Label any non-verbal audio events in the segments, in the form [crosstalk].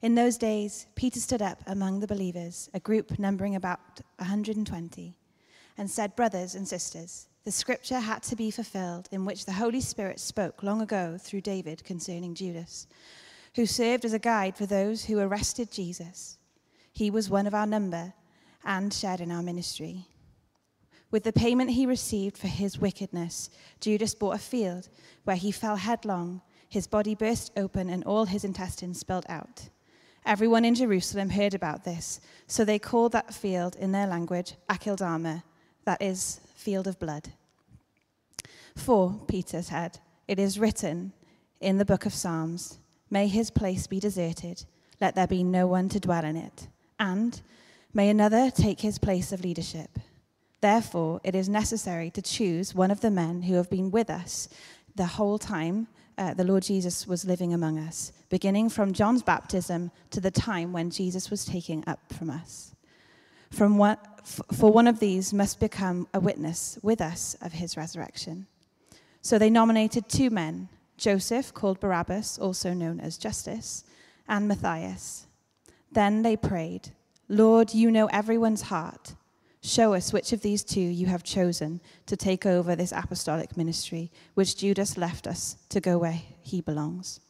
In those days, Peter stood up among the believers, a group numbering about 120, and said, Brothers and sisters, the scripture had to be fulfilled in which the Holy Spirit spoke long ago through David concerning Judas, who served as a guide for those who arrested Jesus. He was one of our number and shared in our ministry. With the payment he received for his wickedness, Judas bought a field where he fell headlong. His body burst open and all his intestines spilled out. Everyone in Jerusalem heard about this, so they called that field in their language Akeldama, that is, field of blood. For, Peter said, it is written in the book of Psalms, May his place be deserted, let there be no one to dwell in it, and may another take his place of leadership. Therefore, it is necessary to choose one of the men who have been with us the whole time uh, the Lord Jesus was living among us, beginning from John's baptism to the time when Jesus was taken up from us. From one, for one of these must become a witness with us of his resurrection. So they nominated two men Joseph, called Barsabbas, also known as Justus, and Matthias. Then they prayed, Lord, you know everyone's heart. Show us which of these two you have chosen to take over this apostolic ministry, which Judas left us to go where he belongs.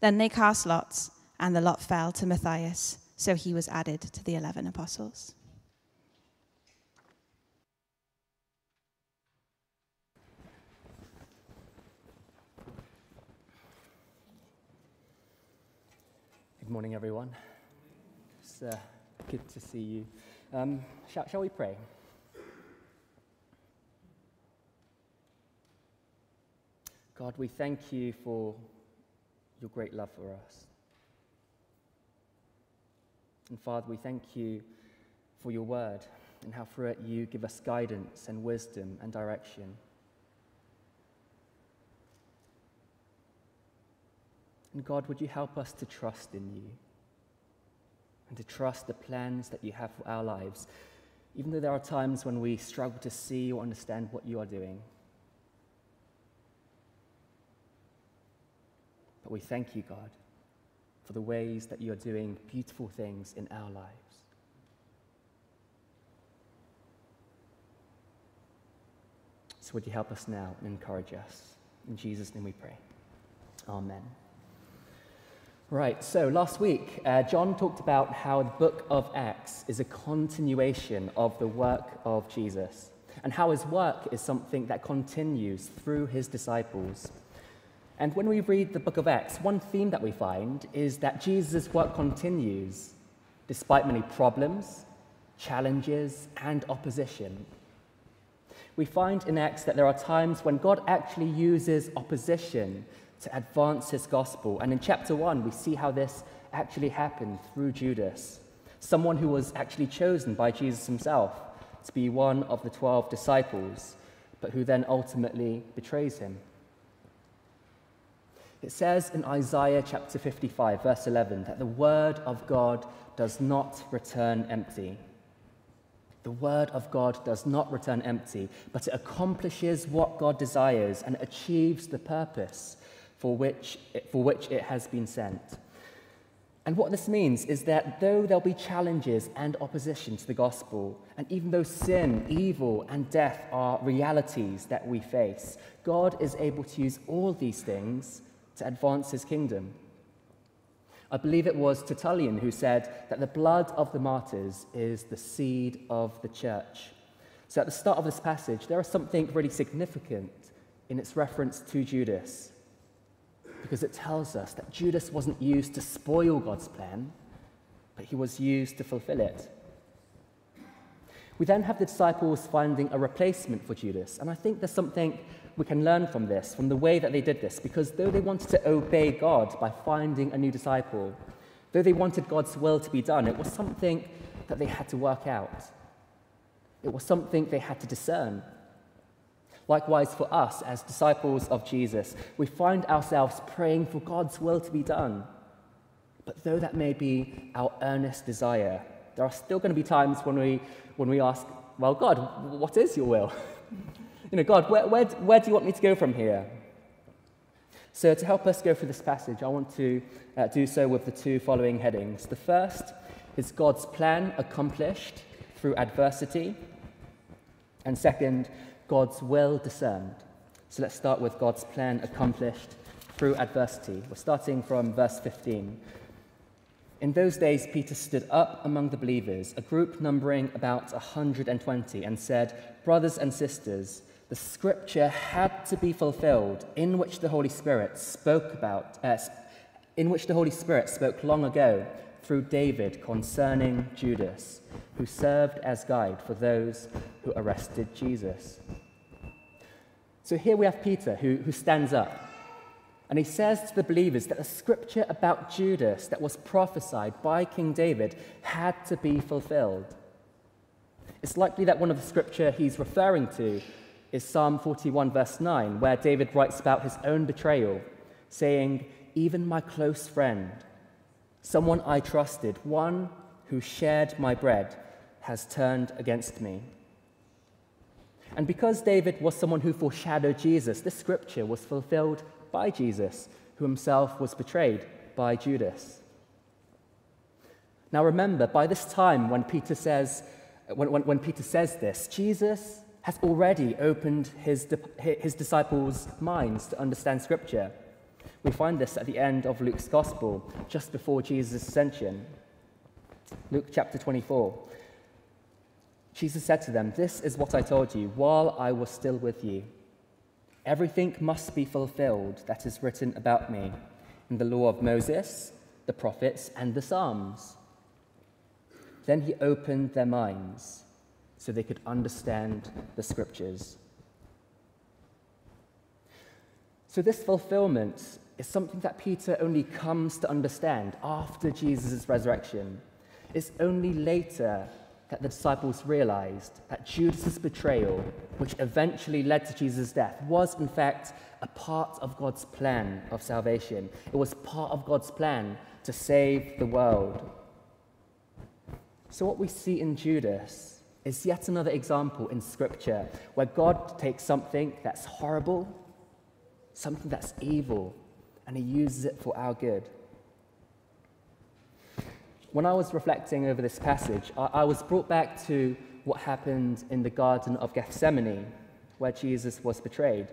Then they cast lots, and the lot fell to Matthias, so he was added to the eleven apostles. Good morning, everyone. It's uh, good to see you. Um, shall, shall we pray? God, we thank you for your great love for us. And Father, we thank you for your word and how through it you give us guidance and wisdom and direction. And God, would you help us to trust in you? And to trust the plans that you have for our lives, even though there are times when we struggle to see or understand what you are doing. But we thank you, God, for the ways that you are doing beautiful things in our lives. So, would you help us now and encourage us? In Jesus' name we pray. Amen. Right, so last week, uh, John talked about how the book of Acts is a continuation of the work of Jesus, and how his work is something that continues through his disciples. And when we read the book of Acts, one theme that we find is that Jesus' work continues despite many problems, challenges, and opposition. We find in Acts that there are times when God actually uses opposition to advance his gospel. And in chapter 1, we see how this actually happened through Judas, someone who was actually chosen by Jesus himself to be one of the 12 disciples, but who then ultimately betrays him. It says in Isaiah chapter 55, verse 11, that the word of God does not return empty. The word of God does not return empty, but it accomplishes what God desires and achieves the purpose for which, for which it has been sent. And what this means is that though there'll be challenges and opposition to the gospel, and even though sin, evil, and death are realities that we face, God is able to use all these things to advance his kingdom. I believe it was Tertullian who said that the blood of the martyrs is the seed of the church. So at the start of this passage, there is something really significant in its reference to Judas because it tells us that Judas wasn't used to spoil God's plan, but he was used to fulfill it. We then have the disciples finding a replacement for Judas, and I think there's something we can learn from this, from the way that they did this, because though they wanted to obey God by finding a new disciple, though they wanted God's will to be done, it was something that they had to work out. It was something they had to discern. Likewise, for us as disciples of Jesus, we find ourselves praying for God's will to be done. But though that may be our earnest desire, there are still going to be times when we, when we ask, Well, God, what is your will? [laughs] you know, God, where, where, where do you want me to go from here? So, to help us go through this passage, I want to uh, do so with the two following headings. The first is God's plan accomplished through adversity, and second, God's will discerned. So, let's start with God's plan accomplished through adversity. We're starting from verse 15. In those days, Peter stood up among the believers, a group numbering about 120, and said, Brothers and sisters, the scripture had to be fulfilled in which the Holy Spirit spoke about, uh, in which the Holy Spirit spoke long ago through David concerning Judas, who served as guide for those who arrested Jesus. So here we have Peter who, who stands up and he says to the believers that the scripture about Judas that was prophesied by King David had to be fulfilled. It's likely that one of the scripture he's referring to is Psalm 41, verse 9, where David writes about his own betrayal, saying, Even my close friend, someone I trusted, one who shared my bread, has turned against me. And because David was someone who foreshadowed Jesus, this scripture was fulfilled by Jesus, who himself was betrayed by Judas. Now remember, by this time when Peter says, when, when, when Peter says this, Jesus has already opened his, his disciples' minds to understand Scripture. We find this at the end of Luke's Gospel, just before Jesus' ascension. Luke chapter 24. Jesus said to them, This is what I told you while I was still with you. Everything must be fulfilled that is written about me in the law of Moses, the prophets, and the Psalms. Then he opened their minds so they could understand the scriptures. So, this fulfillment is something that Peter only comes to understand after Jesus' resurrection. It's only later that the disciples realized that Judas' betrayal, which eventually led to Jesus' death, was in fact a part of God's plan of salvation. It was part of God's plan to save the world. So, what we see in Judas is yet another example in Scripture where God takes something that's horrible, something that's evil, and He uses it for our good. When I was reflecting over this passage, I, I was brought back to what happened in the Garden of Gethsemane, where Jesus was betrayed.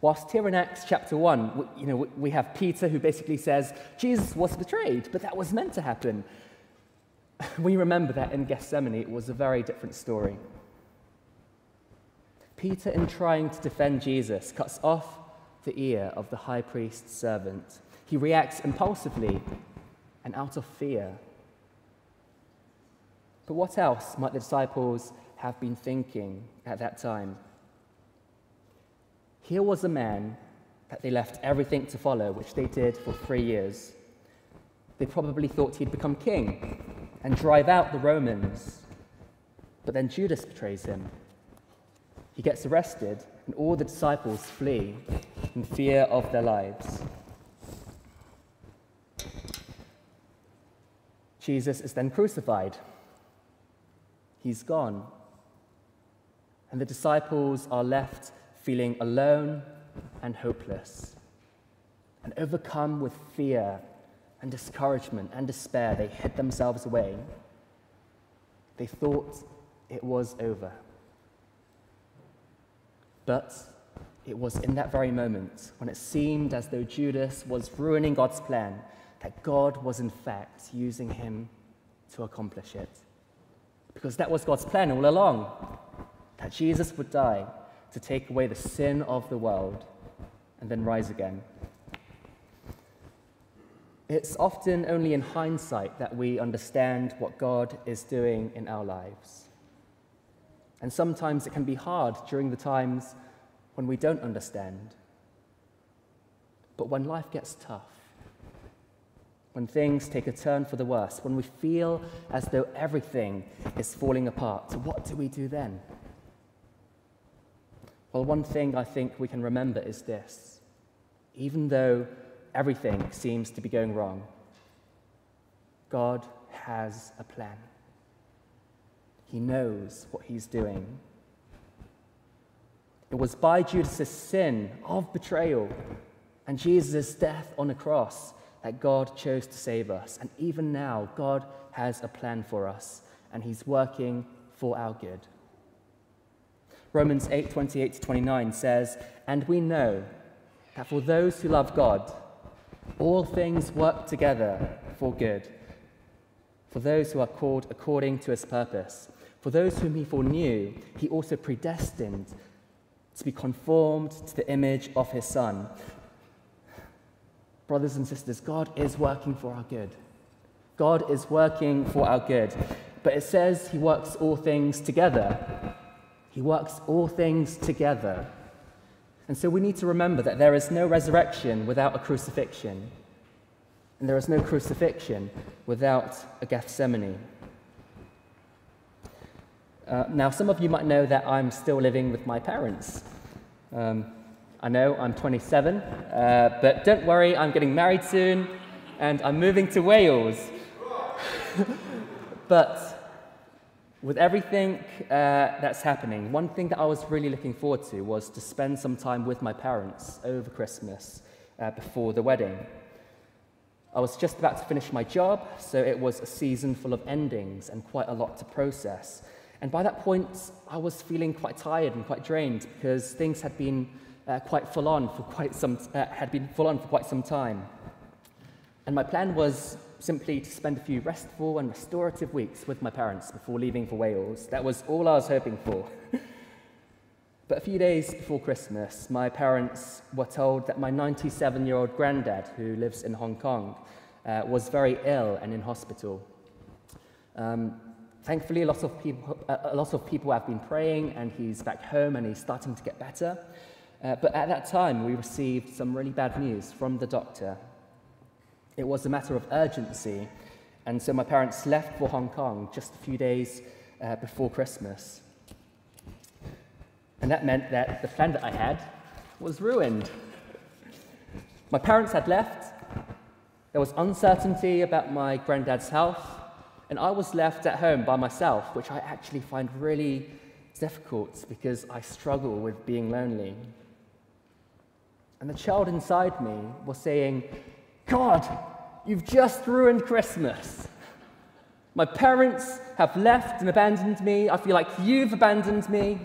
Whilst here in Acts chapter 1, you know, we have Peter who basically says, Jesus was betrayed, but that was meant to happen. [laughs] We remember that in Gethsemane, it was a very different story. Peter, in trying to defend Jesus, cuts off the ear of the high priest's servant. He reacts impulsively and out of fear. But what else might the disciples have been thinking at that time? Here was a man that they left everything to follow, which they did for three years. They probably thought he'd become king and drive out the Romans. But then Judas betrays him. He gets arrested, and all the disciples flee in fear of their lives. Jesus is then crucified. He's gone. And the disciples are left feeling alone and hopeless and overcome with fear and discouragement and despair. They hid themselves away. They thought it was over. But it was in that very moment when it seemed as though Judas was ruining God's plan that God was in fact using him to accomplish it. Because that was God's plan all along that Jesus would die to take away the sin of the world and then rise again. It's often only in hindsight that we understand what God is doing in our lives. And sometimes it can be hard during the times when we don't understand. But when life gets tough, when things take a turn for the worse, when we feel as though everything is falling apart, what do we do then? Well, one thing I think we can remember is this even though everything seems to be going wrong, God has a plan. He knows what he's doing. It was by Judas' sin of betrayal and Jesus' death on the cross that God chose to save us. And even now, God has a plan for us, and He's working for our good. Romans 8 28 to 29 says, And we know that for those who love God, all things work together for good, for those who are called according to his purpose. For those whom he foreknew, he also predestined to be conformed to the image of his Son. Brothers and sisters, God is working for our good. God is working for our good. But it says he works all things together. He works all things together. And so we need to remember that there is no resurrection without a crucifixion. And there is no crucifixion without a Gethsemane. Uh, now, some of you might know that I'm still living with my parents. Um, I know I'm 27, uh, but don't worry, I'm getting married soon and I'm moving to Wales. [laughs] but with everything uh, that's happening, one thing that I was really looking forward to was to spend some time with my parents over Christmas uh, before the wedding. I was just about to finish my job, so it was a season full of endings and quite a lot to process. And by that point, I was feeling quite tired and quite drained because things had been uh, quite full on for quite some uh, had been full on for quite some time. And my plan was simply to spend a few restful and restorative weeks with my parents before leaving for Wales. That was all I was hoping for. [laughs] but a few days before Christmas, my parents were told that my 97 year old granddad, who lives in Hong Kong, uh, was very ill and in hospital. Um, Thankfully, a lot, of people, a lot of people have been praying, and he's back home and he's starting to get better. Uh, but at that time, we received some really bad news from the doctor. It was a matter of urgency, and so my parents left for Hong Kong just a few days uh, before Christmas. And that meant that the plan that I had was ruined. My parents had left, there was uncertainty about my granddad's health. And I was left at home by myself, which I actually find really difficult because I struggle with being lonely. And the child inside me was saying, God, you've just ruined Christmas. My parents have left and abandoned me. I feel like you've abandoned me.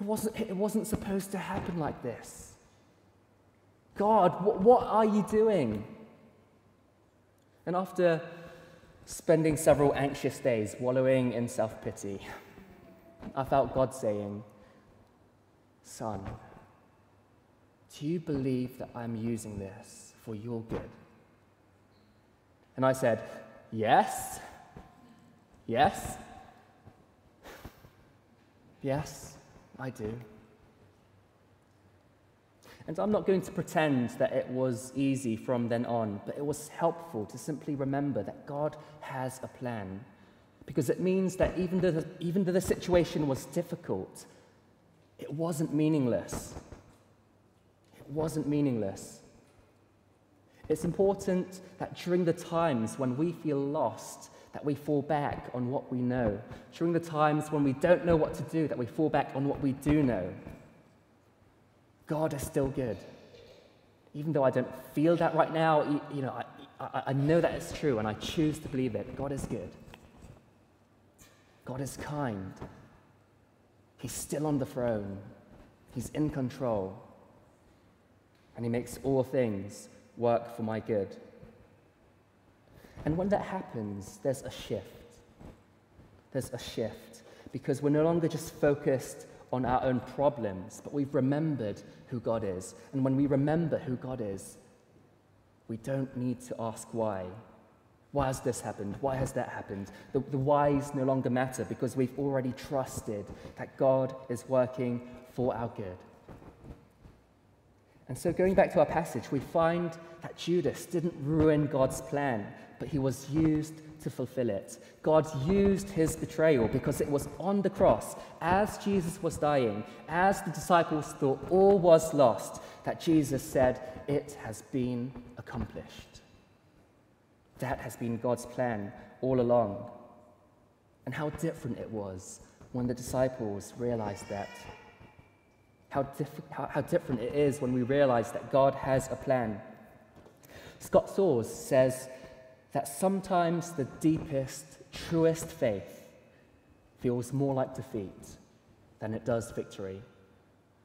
It wasn't, it wasn't supposed to happen like this. God, what, what are you doing? And after spending several anxious days wallowing in self pity, I felt God saying, Son, do you believe that I'm using this for your good? And I said, Yes, yes, [laughs] yes, I do. And I'm not going to pretend that it was easy from then on, but it was helpful to simply remember that God has a plan. Because it means that even though the, even though the situation was difficult, it wasn't meaningless. Wasn't meaningless. It's important that during the times when we feel lost, that we fall back on what we know. During the times when we don't know what to do, that we fall back on what we do know. God is still good. Even though I don't feel that right now, you know, I, I, I know that it's true and I choose to believe it. God is good. God is kind. He's still on the throne. He's in control. And He makes all things work for my good. And when that happens, there's a shift. There's a shift because we're no longer just focused on our own problems, but we've remembered who God is. And when we remember who God is, we don't need to ask why. Why has this happened? Why has that happened? The, the whys no longer matter because we've already trusted that God is working for our good. And so, going back to our passage, we find that Judas didn't ruin God's plan, but he was used to fulfill it. God used his betrayal because it was on the cross, as Jesus was dying, as the disciples thought all was lost, that Jesus said, It has been accomplished. That has been God's plan all along. And how different it was when the disciples realized that. How, diff- how, how different it is when we realize that God has a plan. Scott Sauls says that sometimes the deepest, truest faith feels more like defeat than it does victory.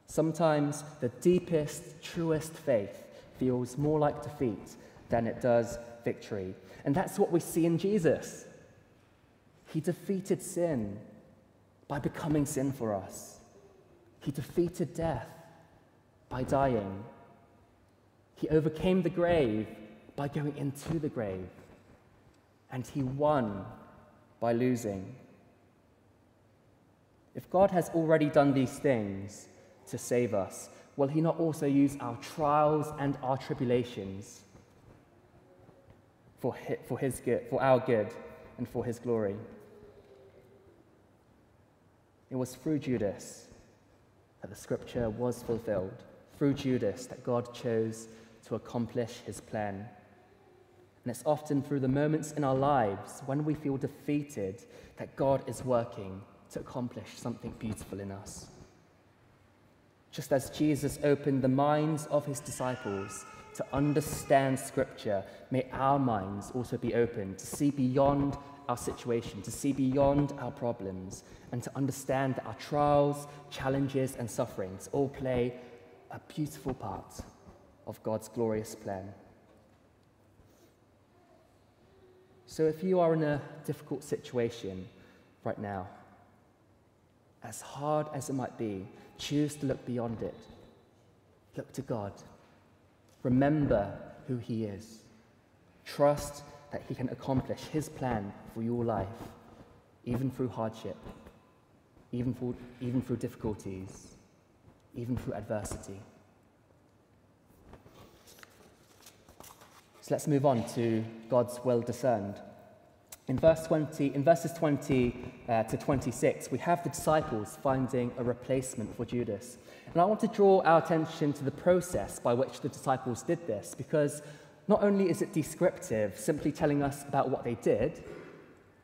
Sometimes the deepest, truest faith feels more like defeat than it does victory. And that's what we see in Jesus. He defeated sin by becoming sin for us. He defeated death by dying. He overcame the grave by going into the grave. And he won by losing. If God has already done these things to save us, will he not also use our trials and our tribulations for his, for his good, for our good and for his glory? It was through Judas that the scripture was fulfilled, through Judas that God chose to accomplish his plan. And it's often through the moments in our lives when we feel defeated that God is working to accomplish something beautiful in us. Just as Jesus opened the minds of his disciples to understand Scripture, may our minds also be open to see beyond our situation, to see beyond our problems, and to understand that our trials, challenges, and sufferings all play a beautiful part of God's glorious plan. So, if you are in a difficult situation right now, as hard as it might be, choose to look beyond it. Look to God. Remember who He is. Trust that He can accomplish His plan for your life, even through hardship, even, for, even through difficulties, even through adversity. So let's move on to God's will discerned. In, verse 20, in verses 20 uh, to 26, we have the disciples finding a replacement for Judas. And I want to draw our attention to the process by which the disciples did this, because not only is it descriptive, simply telling us about what they did,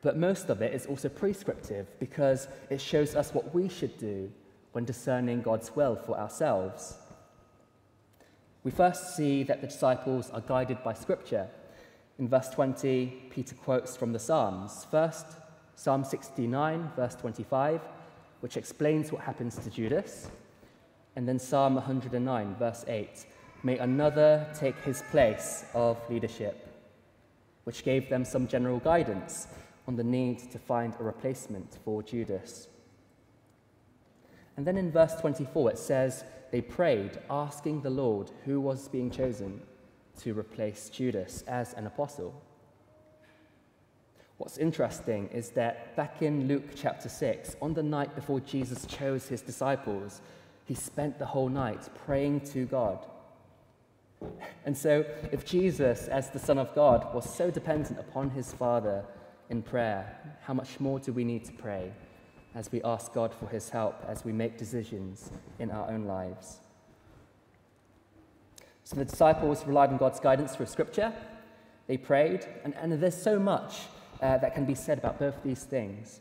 but most of it is also prescriptive, because it shows us what we should do when discerning God's will for ourselves. We first see that the disciples are guided by Scripture. In verse 20, Peter quotes from the Psalms. First, Psalm 69, verse 25, which explains what happens to Judas. And then Psalm 109, verse 8, may another take his place of leadership, which gave them some general guidance on the need to find a replacement for Judas. And then in verse 24, it says, They prayed, asking the Lord who was being chosen to replace Judas as an apostle. What's interesting is that back in Luke chapter 6, on the night before Jesus chose his disciples, he spent the whole night praying to God. And so, if Jesus, as the Son of God, was so dependent upon his Father in prayer, how much more do we need to pray as we ask God for his help as we make decisions in our own lives? So the disciples relied on God's guidance through Scripture. They prayed, and, and there's so much uh, that can be said about both these things.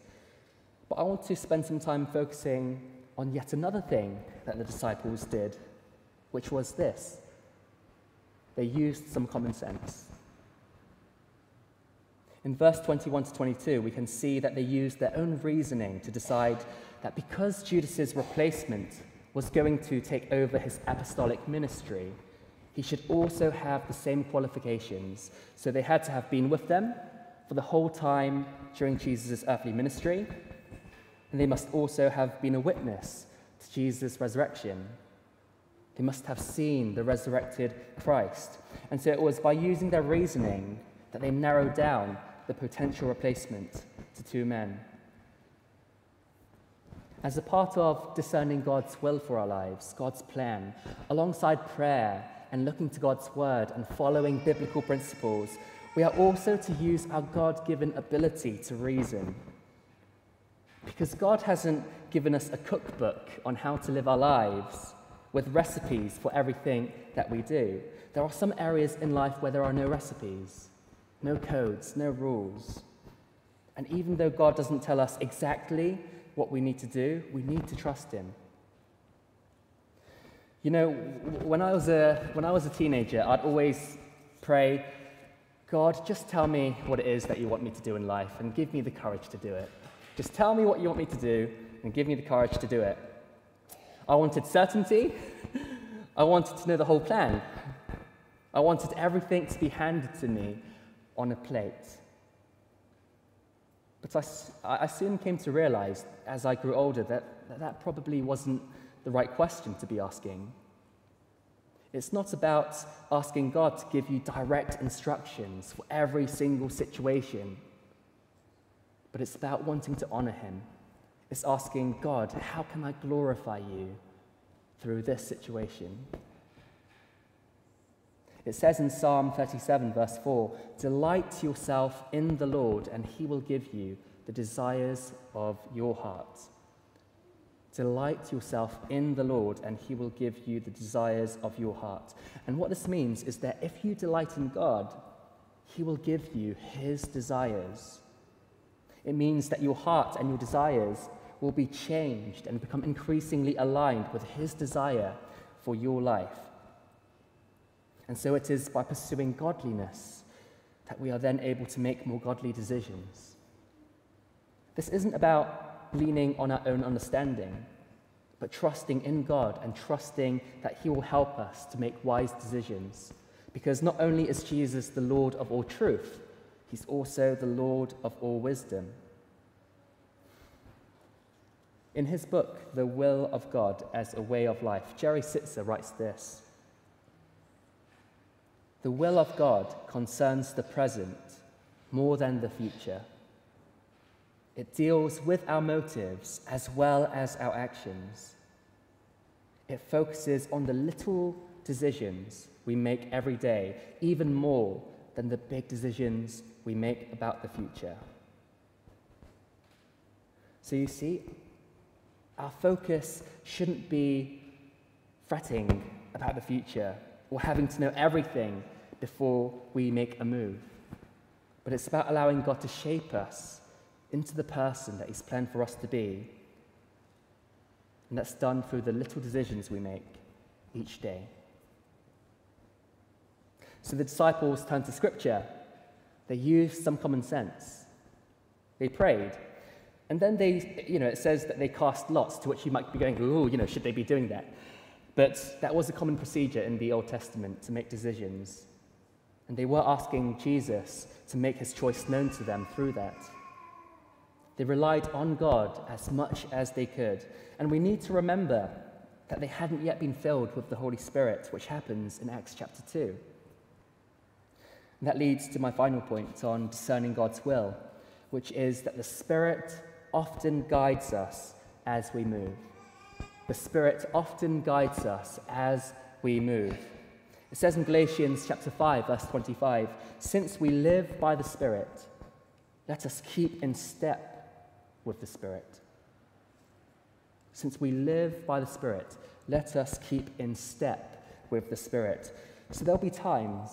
But I want to spend some time focusing on yet another thing that the disciples did, which was this they used some common sense. In verse 21 to 22, we can see that they used their own reasoning to decide that because Judas's replacement was going to take over his apostolic ministry, he should also have the same qualifications. So they had to have been with them for the whole time during Jesus' earthly ministry, and they must also have been a witness to Jesus' resurrection. They must have seen the resurrected Christ. And so it was by using their reasoning that they narrowed down the potential replacement to two men. As a part of discerning God's will for our lives, God's plan, alongside prayer and looking to God's word and following biblical principles, we are also to use our God given ability to reason. Because God hasn't given us a cookbook on how to live our lives with recipes for everything that we do. There are some areas in life where there are no recipes, no codes, no rules. And even though God doesn't tell us exactly what we need to do, we need to trust Him. You know, when I was a, when I was a teenager, I'd always pray, God, just tell me what it is that you want me to do in life and give me the courage to do it. Just tell me what you want me to do and give me the courage to do it. I wanted certainty. [laughs] I wanted to know the whole plan. I wanted everything to be handed to me on a plate. But I, I soon came to realize as I grew older that, that that probably wasn't the right question to be asking. It's not about asking God to give you direct instructions for every single situation, but it's about wanting to honor Him. It's asking God, how can I glorify you through this situation? It says in Psalm 37, verse 4 Delight yourself in the Lord, and He will give you the desires of your heart. Delight yourself in the Lord, and he will give you the desires of your heart. And what this means is that if you delight in God, he will give you his desires. It means that your heart and your desires will be changed and become increasingly aligned with his desire for your life. And so it is by pursuing godliness that we are then able to make more godly decisions. This isn't about leaning on our own understanding, but trusting in God and trusting that He will help us to make wise decisions. Because not only is Jesus the Lord of all truth, He's also the Lord of all wisdom. In his book, The Will of God as a Way of Life, Jerry Sittser writes this The will of God concerns the present more than the future. It deals with our motives as well as our actions. It focuses on the little decisions we make every day, even more than the big decisions we make about the future. So you see, our focus shouldn't be fretting about the future or having to know everything before we make a move. But it's about allowing God to shape us into the person that He's planned for us to be. And that's done through the little decisions we make each day. So the disciples turned to Scripture. They used some common sense. They prayed. And then they, you know, it says that they cast lots, to which you might be going, oh, you know, should they be doing that? But that was a common procedure in the Old Testament to make decisions. And they were asking Jesus to make his choice known to them through that. They relied on God as much as they could. And we need to remember that they hadn't yet been filled with the Holy Spirit, which happens in Acts chapter 2. That leads to my final point on discerning God's will, which is that the Spirit often guides us as we move. The Spirit often guides us as we move. It says in Galatians chapter 5, verse 25, since we live by the Spirit, let us keep in step with the Spirit. Since we live by the Spirit, let us keep in step with the Spirit. So there'll be times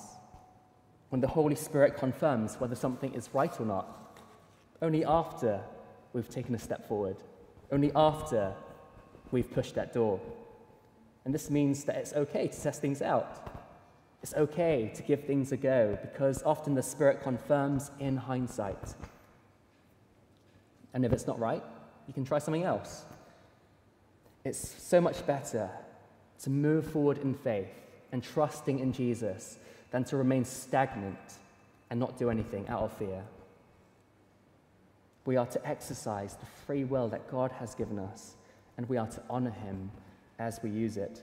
when the Holy Spirit confirms whether something is right or not, only after we've taken a step forward, only after we've pushed that door. And this means that it's okay to test things out. It's okay to give things a go because often the Spirit confirms in hindsight. And if it's not right, you can try something else. It's so much better to move forward in faith and trusting in Jesus than to remain stagnant and not do anything out of fear. We are to exercise the free will that God has given us, and we are to honor Him as we use it.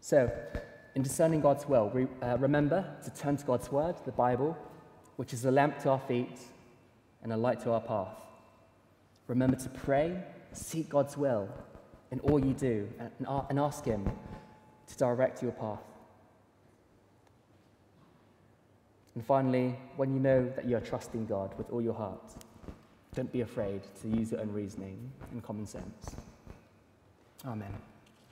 So, in discerning God's will, we, uh, remember to turn to God's Word, the Bible, which is a lamp to our feet and a light to our path. Remember to pray, seek God's will in all you do, and ask Him to direct your path. And finally, when you know that you are trusting God with all your heart, don't be afraid to use your own reasoning and common sense. Amen.